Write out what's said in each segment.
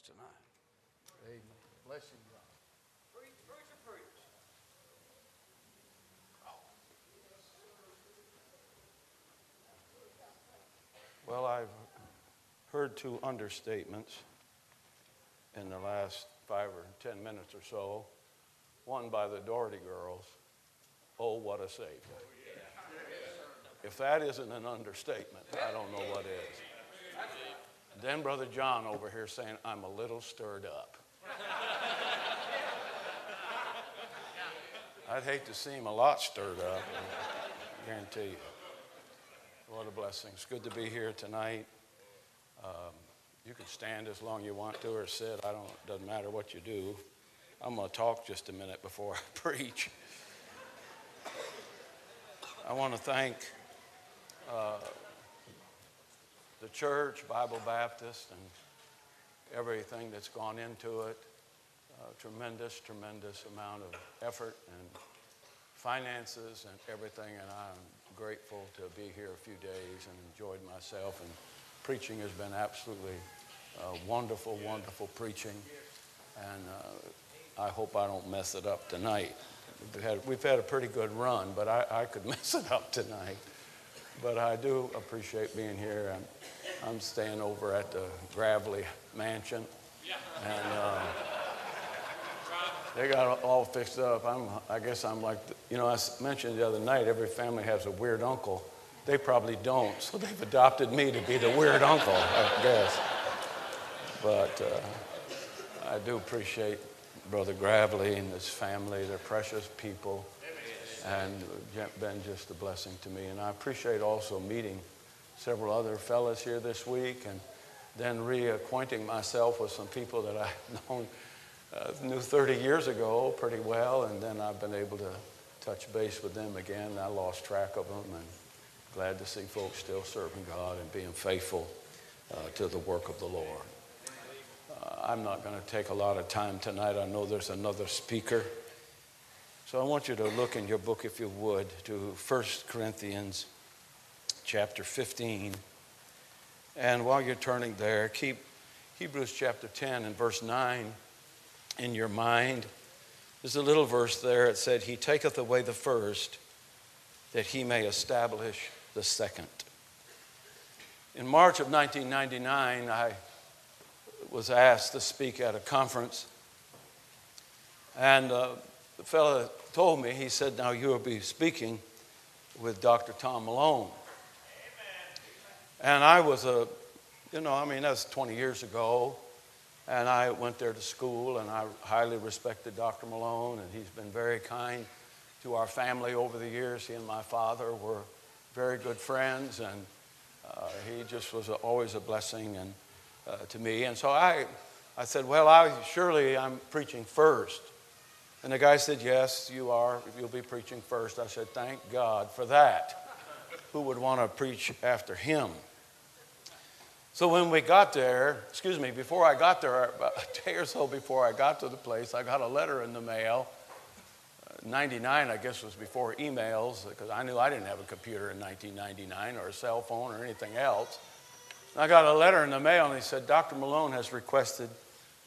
tonight. Amen. Bless you, God. Well, I've heard two understatements in the last five or ten minutes or so. One by the Doherty girls. Oh, what a Savior. If that isn't an understatement, I don't know what is. Then Brother John over here saying, I'm a little stirred up. I'd hate to see him a lot stirred up, I guarantee you. What a blessing. It's good to be here tonight. Um, you can stand as long you want to or sit. I don't, it doesn't matter what you do. I'm going to talk just a minute before I preach. I want to thank uh, the church, Bible Baptist, and everything that's gone into it. Uh, tremendous, tremendous amount of effort and finances and everything, and I'm grateful to be here a few days and enjoyed myself. And preaching has been absolutely uh, wonderful, wonderful preaching, and uh, I hope I don't mess it up tonight. We've had, we've had a pretty good run, but I, I could mess it up tonight. But I do appreciate being here. I'm, I'm staying over at the Gravely Mansion, and. Uh, they got it all fixed up. I'm, I guess I'm like, you know, I mentioned the other night, every family has a weird uncle. They probably don't, so they've adopted me to be the weird uncle, I guess. But uh, I do appreciate Brother Gravely and his family. They're precious people and been just a blessing to me. And I appreciate also meeting several other fellows here this week and then reacquainting myself with some people that I've known uh, knew 30 years ago pretty well, and then I've been able to touch base with them again. I lost track of them, and glad to see folks still serving God and being faithful uh, to the work of the Lord. Uh, I'm not going to take a lot of time tonight. I know there's another speaker. So I want you to look in your book, if you would, to 1 Corinthians chapter 15. And while you're turning there, keep Hebrews chapter 10 and verse 9 in your mind. There's a little verse there. It said, He taketh away the first, that he may establish the second. In March of 1999, I was asked to speak at a conference. And uh, the fellow told me, he said, Now you will be speaking with Dr. Tom Malone. And I was a, you know, I mean, that's 20 years ago. And I went there to school, and I highly respected Dr. Malone, and he's been very kind to our family over the years. He and my father were very good friends, and uh, he just was a, always a blessing and, uh, to me. And so I, I said, Well, I, surely I'm preaching first. And the guy said, Yes, you are. You'll be preaching first. I said, Thank God for that. Who would want to preach after him? So when we got there, excuse me, before I got there, about a day or so before I got to the place, I got a letter in the mail. Uh, 99, I guess, was before emails because I knew I didn't have a computer in 1999 or a cell phone or anything else. I got a letter in the mail and he said, Dr. Malone has requested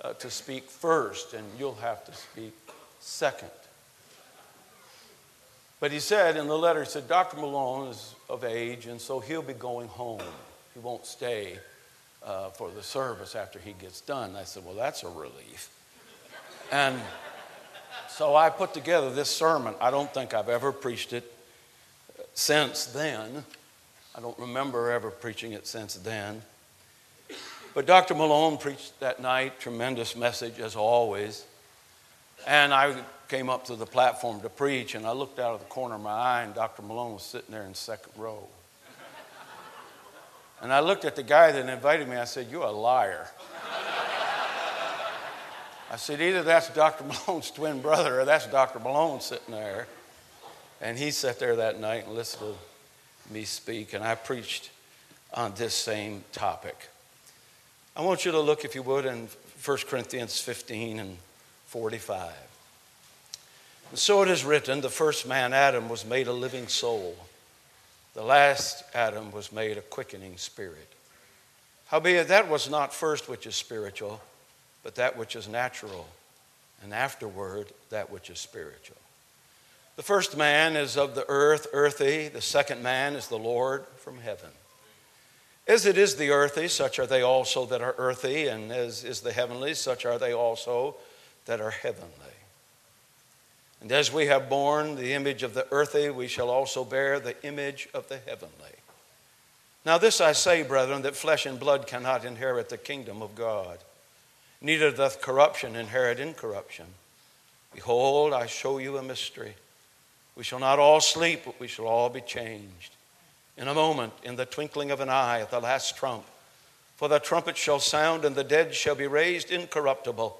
uh, to speak first and you'll have to speak second. But he said in the letter, he said, Dr. Malone is of age and so he'll be going home. He won't stay uh, for the service after he gets done. I said, Well, that's a relief. And so I put together this sermon. I don't think I've ever preached it since then. I don't remember ever preaching it since then. But Dr. Malone preached that night, tremendous message as always. And I came up to the platform to preach, and I looked out of the corner of my eye, and Dr. Malone was sitting there in second row. And I looked at the guy that invited me. I said, You're a liar. I said, Either that's Dr. Malone's twin brother or that's Dr. Malone sitting there. And he sat there that night and listened to me speak. And I preached on this same topic. I want you to look, if you would, in 1 Corinthians 15 and 45. And so it is written the first man, Adam, was made a living soul. The last Adam was made a quickening spirit. Howbeit, that was not first which is spiritual, but that which is natural, and afterward, that which is spiritual. The first man is of the earth, earthy. The second man is the Lord from heaven. As it is the earthy, such are they also that are earthy, and as is the heavenly, such are they also that are heavenly. And as we have borne the image of the earthy, we shall also bear the image of the heavenly. Now, this I say, brethren, that flesh and blood cannot inherit the kingdom of God, neither doth corruption inherit incorruption. Behold, I show you a mystery. We shall not all sleep, but we shall all be changed. In a moment, in the twinkling of an eye, at the last trump. For the trumpet shall sound, and the dead shall be raised incorruptible,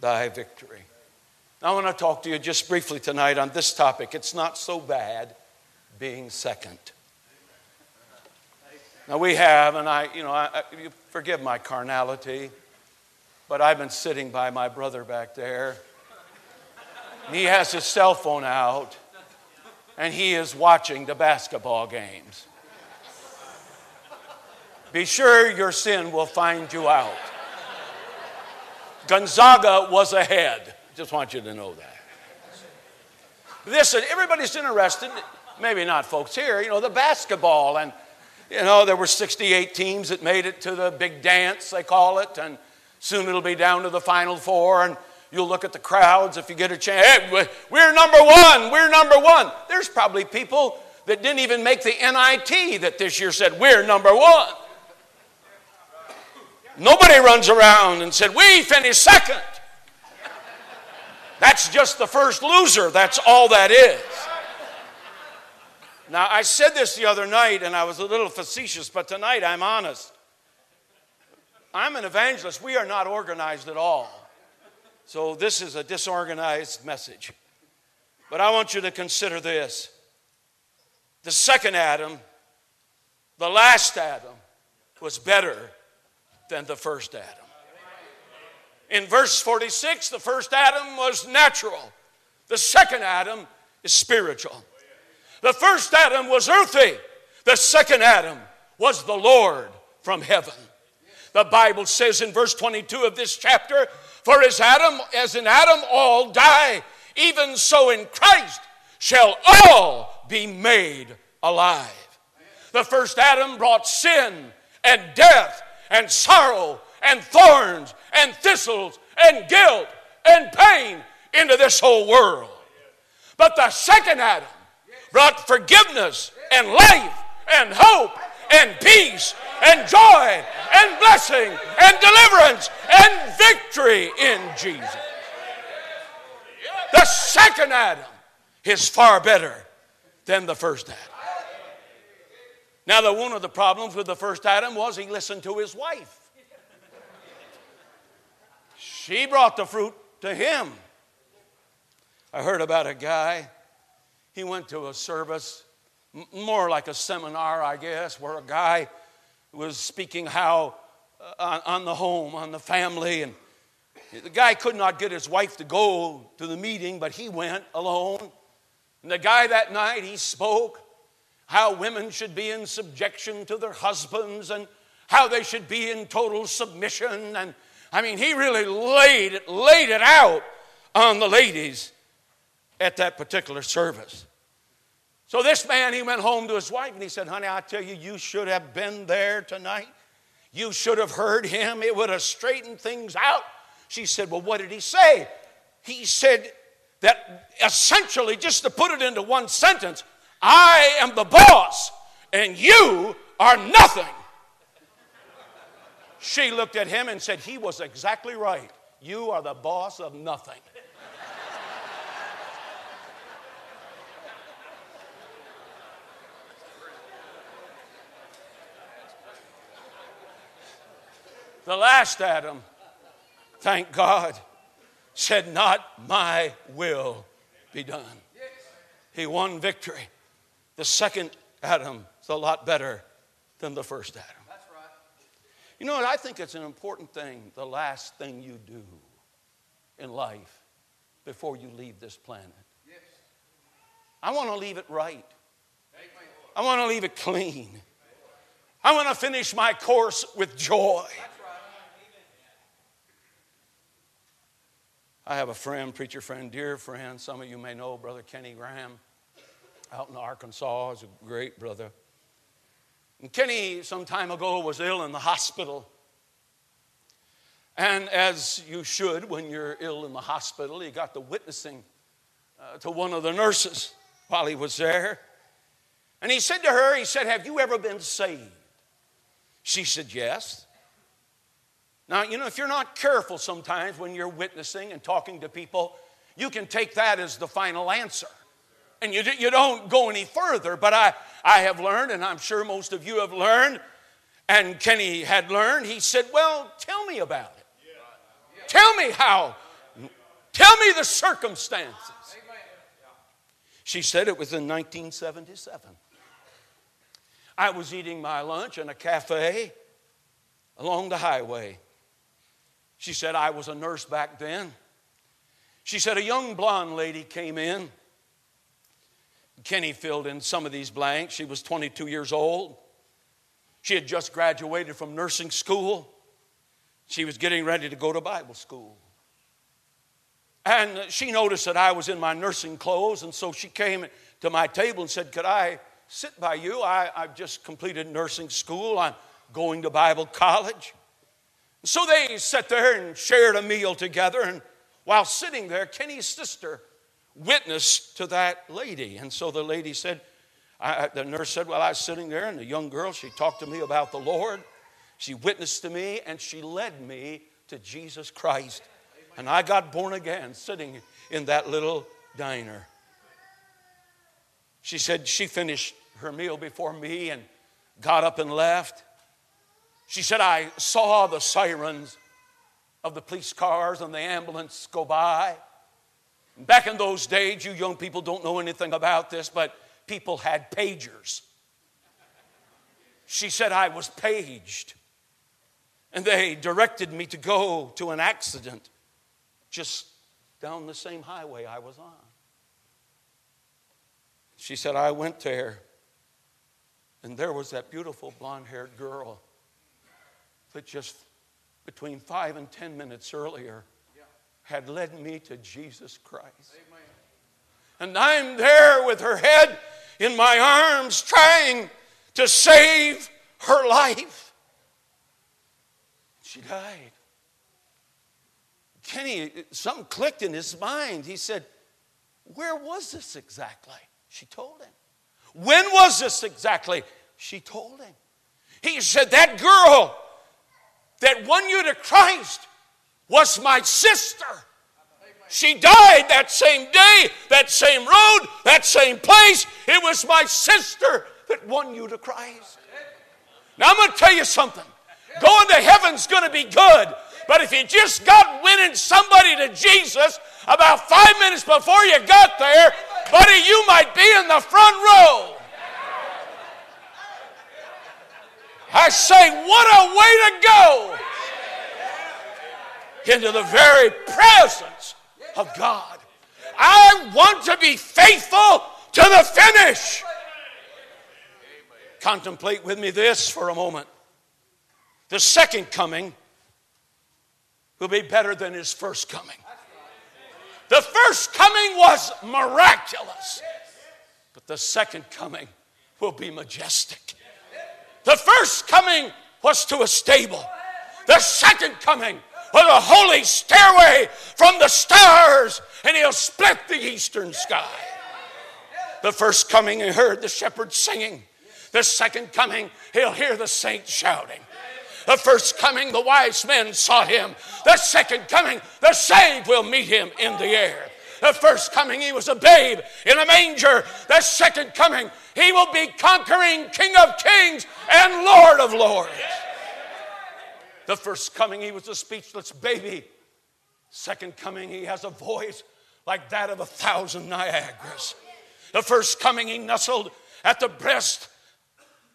thy victory? I want to talk to you just briefly tonight on this topic. It's not so bad being second. Now we have, and I, you know, I, you forgive my carnality, but I've been sitting by my brother back there. And he has his cell phone out, and he is watching the basketball games. Be sure your sin will find you out. Gonzaga was ahead. Just want you to know that. Listen, everybody's interested, maybe not folks here, you know, the basketball. And, you know, there were 68 teams that made it to the big dance, they call it. And soon it'll be down to the final four. And you'll look at the crowds if you get a chance. Hey, we're number one, we're number one. There's probably people that didn't even make the NIT that this year said, we're number one. Nobody runs around and said, we finished second. That's just the first loser. That's all that is. Now, I said this the other night and I was a little facetious, but tonight I'm honest. I'm an evangelist. We are not organized at all. So, this is a disorganized message. But I want you to consider this the second Adam, the last Adam, was better than the first Adam. In verse 46, the first Adam was natural, the second Adam is spiritual. The first Adam was earthy, the second Adam was the Lord from heaven. The Bible says in verse 22 of this chapter, For as Adam, as in Adam all die, even so in Christ shall all be made alive. The first Adam brought sin and death and sorrow and thorns and thistles and guilt and pain into this whole world. But the second Adam brought forgiveness and life and hope and peace and joy and blessing and deliverance and victory in Jesus. The second Adam is far better than the first Adam. Now, the, one of the problems with the first Adam was he listened to his wife. She brought the fruit to him. I heard about a guy, he went to a service, more like a seminar, I guess, where a guy was speaking how uh, on the home, on the family, and the guy could not get his wife to go to the meeting, but he went alone. And the guy that night, he spoke how women should be in subjection to their husbands and how they should be in total submission. And I mean, he really laid it, laid it out on the ladies at that particular service. So this man, he went home to his wife and he said, Honey, I tell you, you should have been there tonight. You should have heard him. It would have straightened things out. She said, Well, what did he say? He said that essentially, just to put it into one sentence, I am the boss and you are nothing. She looked at him and said, He was exactly right. You are the boss of nothing. the last Adam thank God, said, Not my will be done. He won victory. The second Adam is a lot better than the first Adam. That's right. You know what? I think it's an important thing, the last thing you do in life before you leave this planet. Yes. I want to leave it right. I want to leave it clean. I want to finish my course with joy. That's right. I have a friend, preacher friend, dear friend. Some of you may know Brother Kenny Graham out in Arkansas. He's a great brother. And Kenny, some time ago, was ill in the hospital. And as you should when you're ill in the hospital, he got the witnessing uh, to one of the nurses while he was there. And he said to her, he said, Have you ever been saved? She said, Yes. Now, you know, if you're not careful sometimes when you're witnessing and talking to people, you can take that as the final answer. And you, you don't go any further. But I, I have learned, and I'm sure most of you have learned, and Kenny had learned, he said, Well, tell me about it. Tell me how. Tell me the circumstances. She said it was in 1977. I was eating my lunch in a cafe along the highway. She said, I was a nurse back then. She said, a young blonde lady came in. Kenny filled in some of these blanks. She was 22 years old. She had just graduated from nursing school. She was getting ready to go to Bible school. And she noticed that I was in my nursing clothes, and so she came to my table and said, Could I sit by you? I, I've just completed nursing school. I'm going to Bible college. So they sat there and shared a meal together. And while sitting there, Kenny's sister witnessed to that lady. And so the lady said, I, the nurse said, Well, I was sitting there, and the young girl, she talked to me about the Lord. She witnessed to me, and she led me to Jesus Christ. And I got born again sitting in that little diner. She said she finished her meal before me and got up and left. She said, I saw the sirens of the police cars and the ambulance go by. Back in those days, you young people don't know anything about this, but people had pagers. She said, I was paged. And they directed me to go to an accident just down the same highway I was on. She said, I went there, and there was that beautiful blonde haired girl that just between five and ten minutes earlier had led me to Jesus Christ. Amen. And I'm there with her head in my arms trying to save her life. She died. Kenny, something clicked in his mind. He said, Where was this exactly? She told him. When was this exactly? She told him. He said, That girl that won you to Christ was my sister. She died that same day, that same road, that same place. It was my sister that won you to Christ. Now, I'm going to tell you something. Going to heaven's going to be good. But if you just got winning somebody to Jesus about five minutes before you got there, buddy, you might be in the front row. I say, what a way to go into the very presence of God. I want to be faithful to the finish. Contemplate with me this for a moment. The second coming will be better than his first coming. The first coming was miraculous, but the second coming will be majestic. The first coming was to a stable, the second coming was a holy stairway from the stars, and he'll split the eastern sky. The first coming, he heard the shepherds singing. The second coming, he'll hear the saints shouting. The first coming, the wise men sought him. The second coming, the saved will meet him in the air. The first coming, he was a babe in a manger. The second coming, he will be conquering King of kings and Lord of lords. The first coming, he was a speechless baby Second coming, he has a voice like that of a thousand Niagaras. The first coming, he nestled at the breast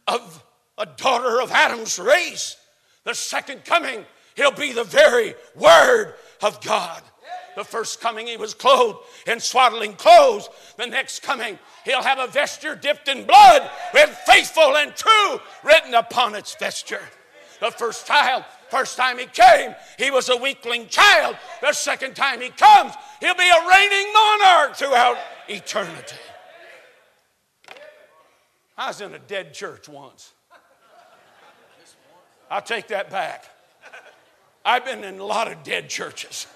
of a daughter of Adam's race. The second coming, he'll be the very word of God. The first coming, he was clothed in swaddling clothes. The next coming, he'll have a vesture dipped in blood with faithful and true written upon its vesture. The first child, first time he came, he was a weakling child. The second time he comes, he'll be a reigning monarch throughout eternity. I was in a dead church once. I'll take that back. I've been in a lot of dead churches.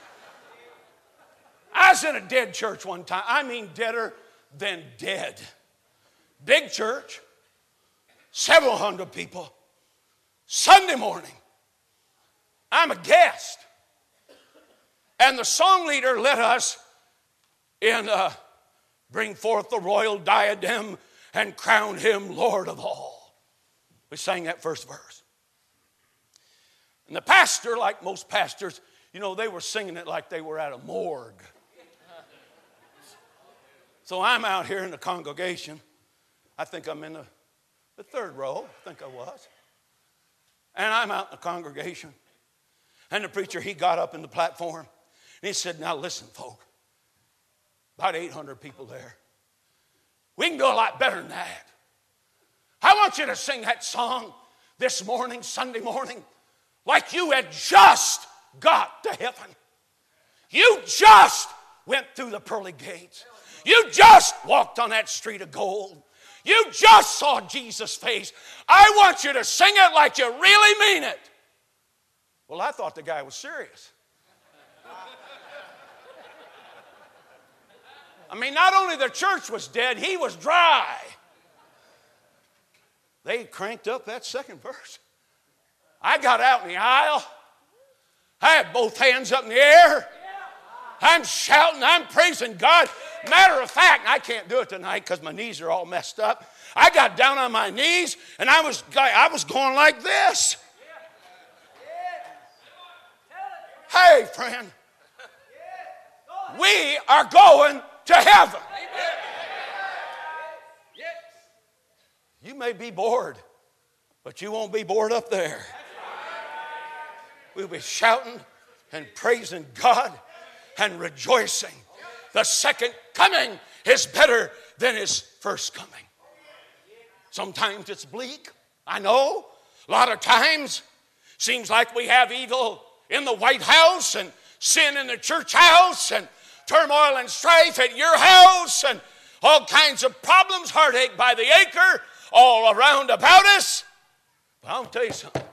I was in a dead church one time. I mean, deader than dead. Big church, several hundred people. Sunday morning, I'm a guest. And the song leader led us in uh, Bring Forth the Royal Diadem and Crown Him Lord of All. We sang that first verse. And the pastor, like most pastors, you know, they were singing it like they were at a morgue. So I'm out here in the congregation. I think I'm in the, the third row, I think I was. And I'm out in the congregation. And the preacher, he got up in the platform and he said, Now listen, folk, about 800 people there. We can do a lot better than that. I want you to sing that song this morning, Sunday morning, like you had just got to heaven. You just went through the pearly gates. You just walked on that street of gold. You just saw Jesus' face. I want you to sing it like you really mean it. Well, I thought the guy was serious. I mean, not only the church was dead, he was dry. They cranked up that second verse. I got out in the aisle. I had both hands up in the air. I'm shouting, I'm praising God. Matter of fact, I can't do it tonight because my knees are all messed up. I got down on my knees and I was, I was going like this. Hey, friend, we are going to heaven. You may be bored, but you won't be bored up there. We'll be shouting and praising God and rejoicing. The second coming is better than his first coming. Sometimes it's bleak, I know. A lot of times seems like we have evil in the White House and sin in the church house and turmoil and strife at your house and all kinds of problems, heartache by the acre all around about us. But I'll tell you something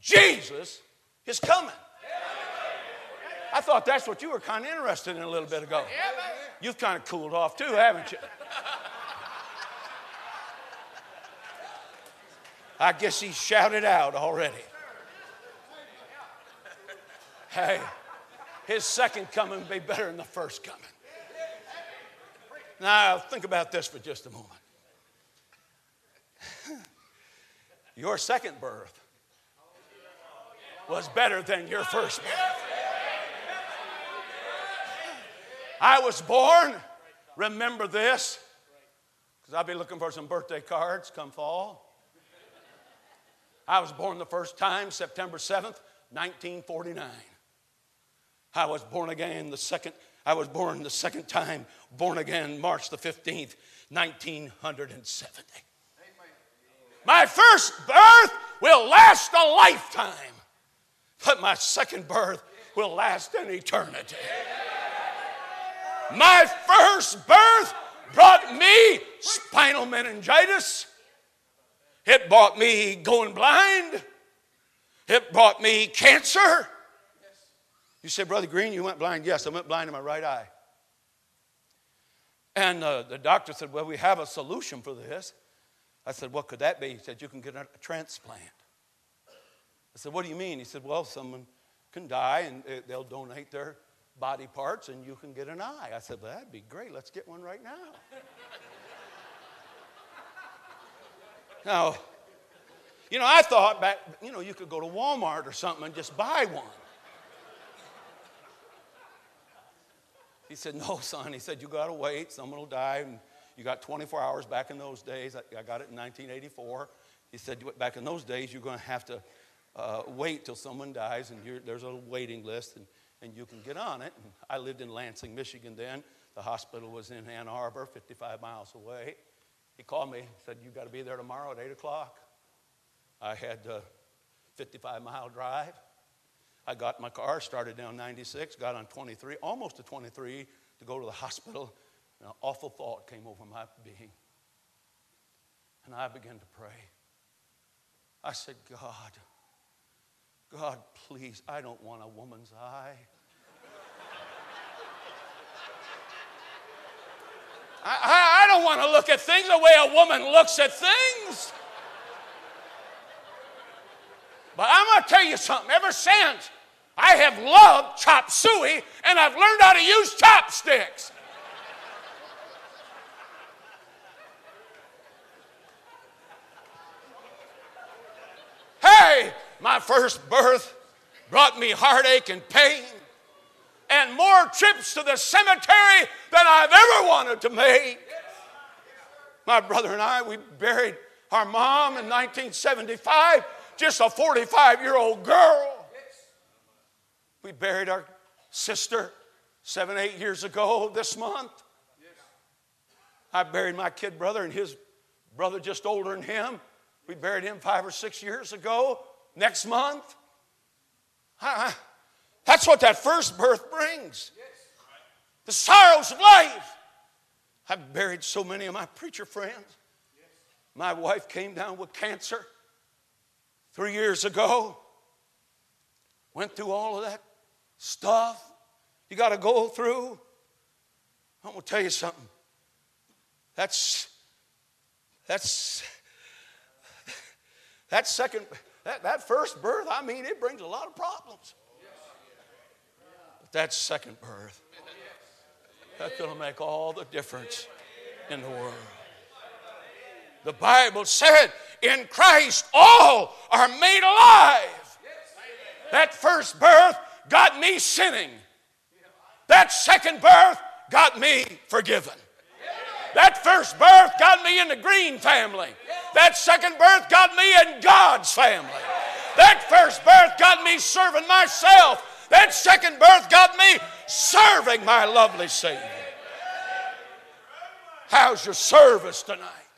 Jesus is coming. I thought that's what you were kind of interested in a little bit ago. You've kind of cooled off too, haven't you? I guess he shouted out already. Hey, his second coming will be better than the first coming. Now, think about this for just a moment. Your second birth was better than your first birth. I was born, remember this, because I'll be looking for some birthday cards come fall. I was born the first time, September 7th, 1949. I was born again the second, I was born the second time, born again March the 15th, 1970. My first birth will last a lifetime, but my second birth will last an eternity. My first birth brought me spinal meningitis. It brought me going blind. It brought me cancer. You said, Brother Green, you went blind? Yes, I went blind in my right eye. And uh, the doctor said, Well, we have a solution for this. I said, What could that be? He said, You can get a transplant. I said, What do you mean? He said, Well, someone can die and they'll donate their body parts and you can get an eye. I said, Well, that'd be great. Let's get one right now. now, you know, I thought back, you know, you could go to Walmart or something and just buy one. He said, No, son. He said, You got to wait. Someone will die. And you got 24 hours back in those days. I, got it in 1984. He said, Back in those days, you're going to have to uh, wait till someone dies, and there's a waiting list, and, and you can get on it. And I lived in Lansing, Michigan then. The hospital was in Ann Arbor, 55 miles away. He called me, said, You got to be there tomorrow at 8 o'clock. I had a 55 mile drive. I got my car, started down 96, got on 23, almost to 23 to go to the hospital. And an awful thought came over my being. And I began to pray. I said, God, God, please, I don't want a woman's eye. I, I, I don't want to look at things the way a woman looks at things. But I'm going to tell you something. Ever since, I have loved chop suey and I've learned how to use chopsticks. hey, my first birth brought me heartache and pain and more trips to the cemetery than I've ever wanted to make. My brother and I, we buried our mom in 1975, just a 45 year old girl. We buried our sister seven, eight years ago this month. I buried my kid brother and his brother just older than him. We buried him five or six years ago next month. I, that's what that first birth brings. The sorrows of life. I've buried so many of my preacher friends. My wife came down with cancer three years ago. Went through all of that stuff you got to go through. I'm going to tell you something. That's, that's, that second, that, that first birth, I mean, it brings a lot of problems. But that second birth, that's going to make all the difference in the world. The Bible said, in Christ all are made alive. That first birth got me sinning. That second birth got me forgiven. That first birth got me in the Green family. That second birth got me in God's family. That first birth got me serving myself. That second birth got me serving my lovely Savior. How's your service tonight?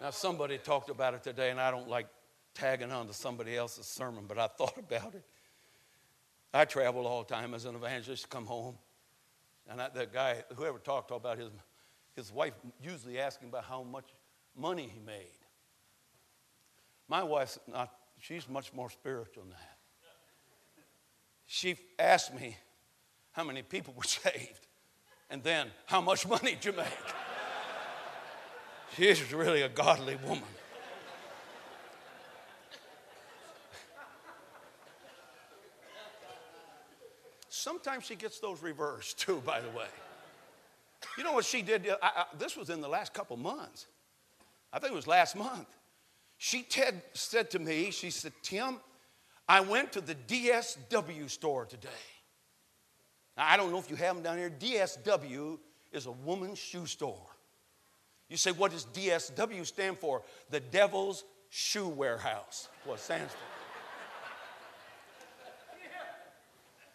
Now, somebody talked about it today, and I don't like tagging on to somebody else's sermon, but I thought about it. I travel all the time as an evangelist, come home, and I, that guy, whoever talked about his, his wife, usually asking about how much money he made. My wife's not, she's much more spiritual than that. She asked me how many people were saved, and then how much money did you make? She's really a godly woman. Sometimes she gets those reversed too, by the way. You know what she did? I, I, this was in the last couple months. I think it was last month. She Ted said to me, she said, Tim, I went to the DSW store today. Now, I don't know if you have them down here. DSW is a woman's shoe store. You say, what does DSW stand for? The Devil's Shoe Warehouse. What it stands for.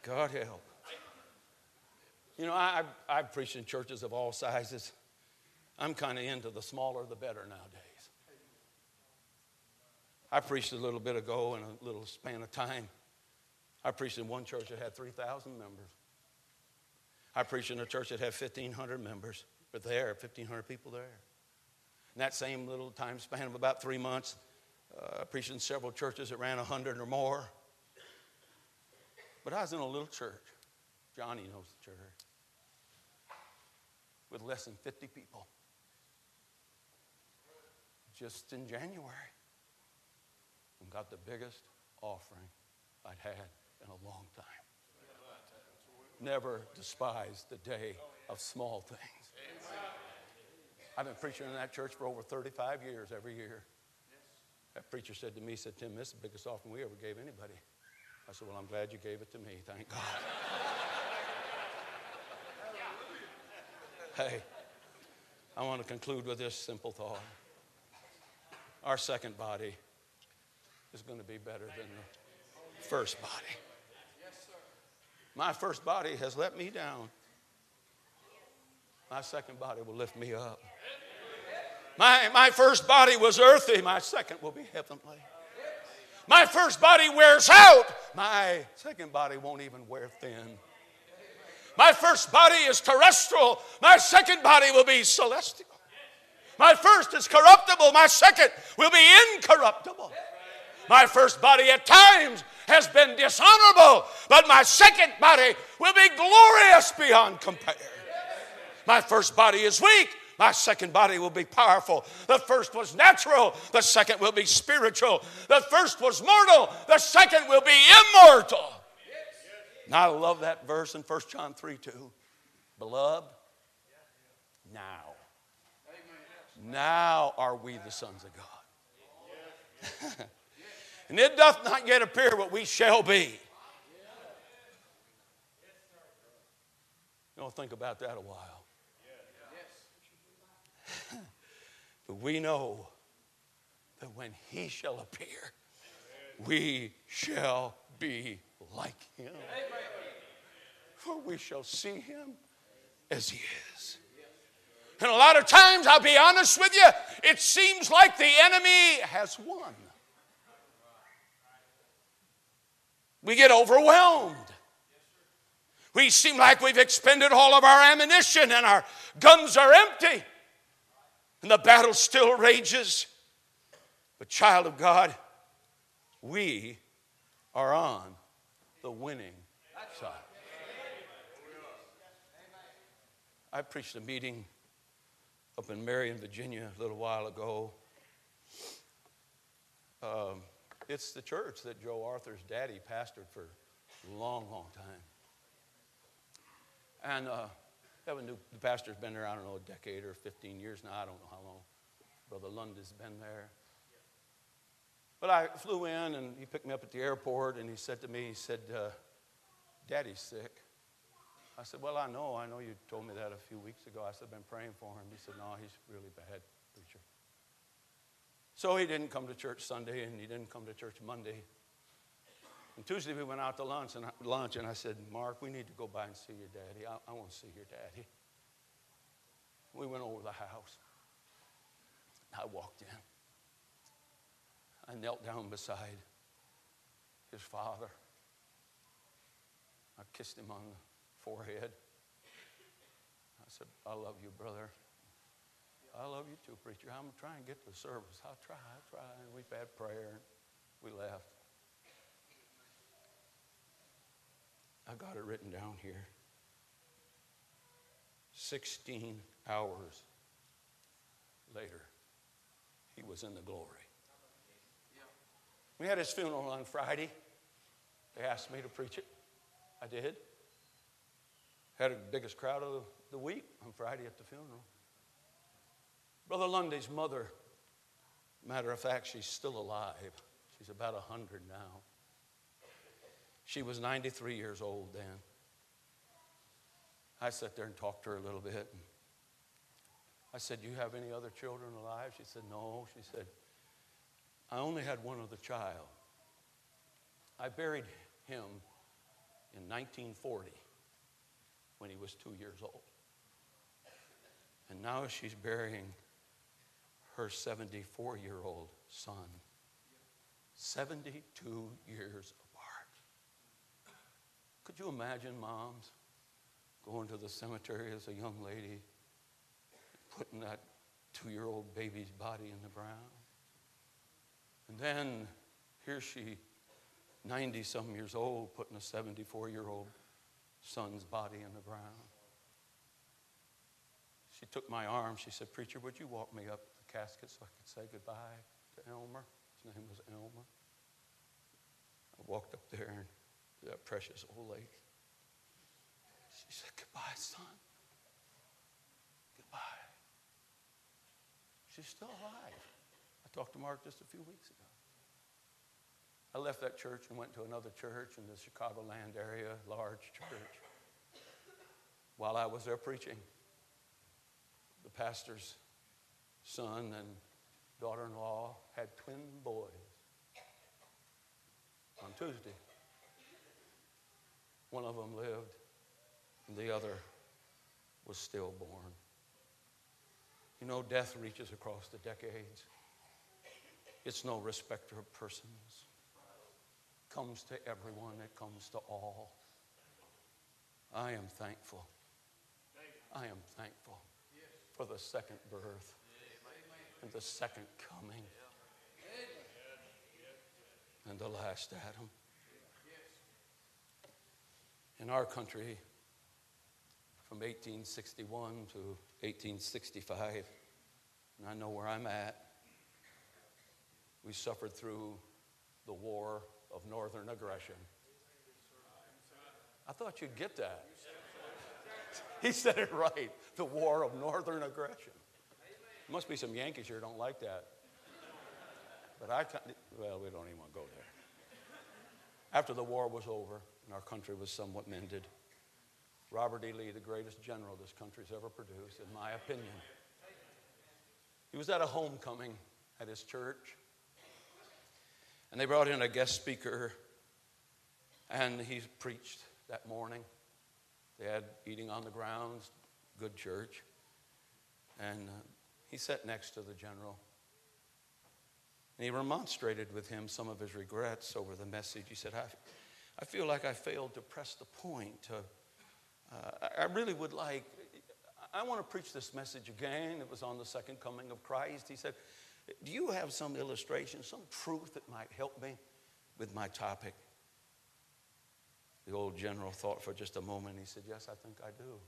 God help. You know, I, I, I preach in churches of all sizes. I'm kind of into the smaller the better nowadays. I preached a little bit ago in a little span of time. I preached in one church that had 3,000 members. I preached in a church that had 1,500 members, but there, 1,500 people there. In that same little time span of about three months, uh, preached in several churches that ran 100 or more. But I was in a little church. Johnny knows the church. With less than 50 people. Just in January. And got the biggest offering I'd had in a long time. Never despise the day of small things. I've been preaching in that church for over 35 years every year. That preacher said to me, he said, Tim, this is the biggest offering we ever gave anybody. I said, Well, I'm glad you gave it to me. Thank God. hey, I want to conclude with this simple thought. Our second body is going to be better than the first body. My first body has let me down. My second body will lift me up. My, my first body was earthy, my second will be heavenly. My first body wears out, my second body won't even wear thin. My first body is terrestrial, my second body will be celestial. My first is corruptible, my second will be incorruptible. My first body at times has been dishonorable, but my second body will be glorious beyond compare. My first body is weak, my second body will be powerful. The first was natural, the second will be spiritual. The first was mortal, the second will be immortal. And I love that verse in 1 John 3 2. Beloved, now. Now are we the sons of God. and it doth not yet appear what we shall be. You know, think about that a while. But we know that when he shall appear, we shall be like him. For we shall see him as he is. And a lot of times, I'll be honest with you, it seems like the enemy has won. We get overwhelmed. We seem like we've expended all of our ammunition and our guns are empty. And the battle still rages. But, child of God, we are on the winning side. I preached a meeting up in Marion, Virginia, a little while ago. Um, it's the church that Joe Arthur's daddy pastored for a long, long time. And uh, a new, the pastor's been there, I don't know, a decade or 15 years now. I don't know how long. Brother Lund has been there. But I flew in and he picked me up at the airport and he said to me, he said, uh, Daddy's sick. I said, Well, I know. I know you told me that a few weeks ago. I said, I've been praying for him. He said, No, he's really bad, preacher. So he didn't come to church Sunday and he didn't come to church Monday. And Tuesday we went out to lunch and, lunch and I said, Mark, we need to go by and see your daddy. I, I want to see your daddy. We went over the house. I walked in. I knelt down beside his father. I kissed him on the forehead. I said, I love you, brother. I love you too, preacher. I'm trying to try and get to the service. I'll try, I'll try. And we've had prayer we left. I got it written down here. 16 hours later, he was in the glory. We had his funeral on Friday. They asked me to preach it. I did. Had the biggest crowd of the week on Friday at the funeral. Brother Lundy's mother, matter of fact, she's still alive. She's about 100 now. She was 93 years old then. I sat there and talked to her a little bit. I said, Do you have any other children alive? She said, No. She said, I only had one other child. I buried him in 1940 when he was two years old. And now she's burying her 74 year old son. 72 years could you imagine moms going to the cemetery as a young lady, putting that two year old baby's body in the ground? And then here she, 90 some years old, putting a 74 year old son's body in the ground. She took my arm. She said, Preacher, would you walk me up to the casket so I could say goodbye to Elmer? His name was Elmer. I walked up there and that precious old lady. She said, Goodbye, son. Goodbye. She's still alive. I talked to Mark just a few weeks ago. I left that church and went to another church in the Chicagoland area, large church. While I was there preaching, the pastor's son and daughter in law had twin boys on Tuesday. One of them lived, and the other was stillborn. You know, death reaches across the decades. It's no respecter of persons. Comes to everyone, it comes to all. I am thankful. I am thankful for the second birth and the second coming and the last Adam. In our country, from 1861 to 1865, and I know where I'm at, we suffered through the war of northern aggression. I thought you'd get that. He said it right the war of northern aggression. Must be some Yankees here don't like that. But I, well, we don't even want to go there. After the war was over and our country was somewhat mended, Robert E. Lee, the greatest general this country's ever produced, in my opinion, he was at a homecoming at his church. And they brought in a guest speaker, and he preached that morning. They had eating on the grounds, good church. And uh, he sat next to the general. And he remonstrated with him some of his regrets over the message. He said, I, feel like I failed to press the point. Uh, I really would like, I want to preach this message again. It was on the second coming of Christ. He said, Do you have some illustration, some truth that might help me with my topic? The old general thought for just a moment. He said, Yes, I think I do.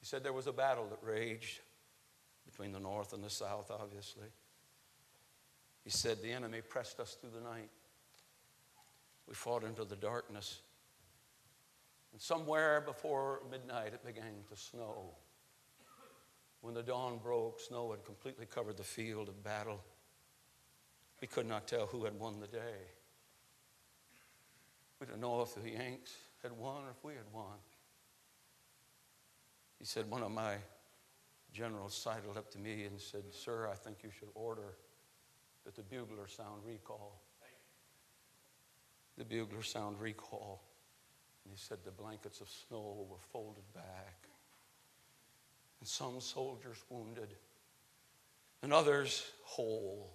He said there was a battle that raged between the north and the south, obviously. He said the enemy pressed us through the night. We fought into the darkness. And somewhere before midnight, it began to snow. When the dawn broke, snow had completely covered the field of battle. We could not tell who had won the day. We didn't know if the Yanks had won or if we had won. He said, One of my generals sidled up to me and said, Sir, I think you should order that the bugler sound recall. The bugler sound recall. And he said the blankets of snow were folded back. And some soldiers wounded, and others whole,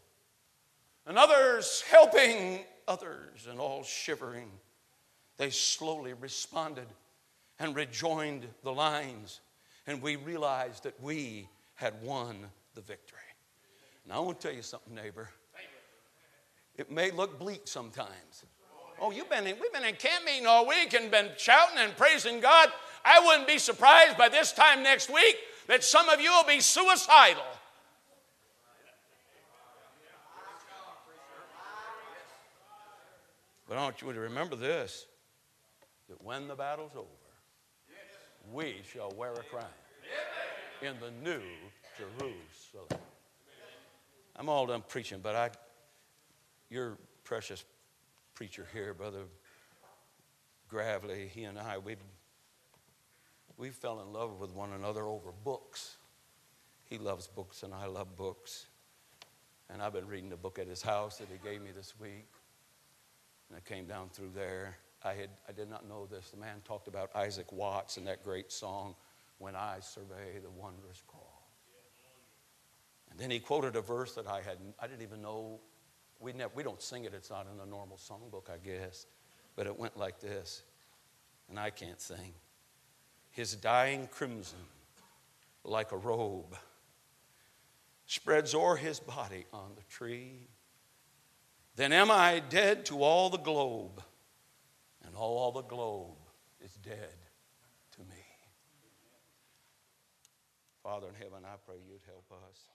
and others helping others, and all shivering. They slowly responded and rejoined the lines and we realized that we had won the victory. And I want to tell you something, neighbor. It may look bleak sometimes. Oh, you've been in, we've been in camp meeting all week and been shouting and praising God. I wouldn't be surprised by this time next week that some of you will be suicidal. But I want you to remember this that when the battle's over, we shall wear a crown in the new Jerusalem. I'm all done preaching, but I, your precious preacher here, Brother Gravely, he and I, we we fell in love with one another over books. He loves books and I love books. And I've been reading the book at his house that he gave me this week. And I came down through there. I, had, I did not know this. The man talked about Isaac Watts and that great song, When I Survey the Wondrous Cross. And then he quoted a verse that I had I didn't even know. We, never, we don't sing it, it's not in the normal songbook, I guess. But it went like this, and I can't sing. His dying crimson, like a robe, spreads o'er his body on the tree. Then am I dead to all the globe and all the globe is dead to me. Father in heaven, I pray you'd help us.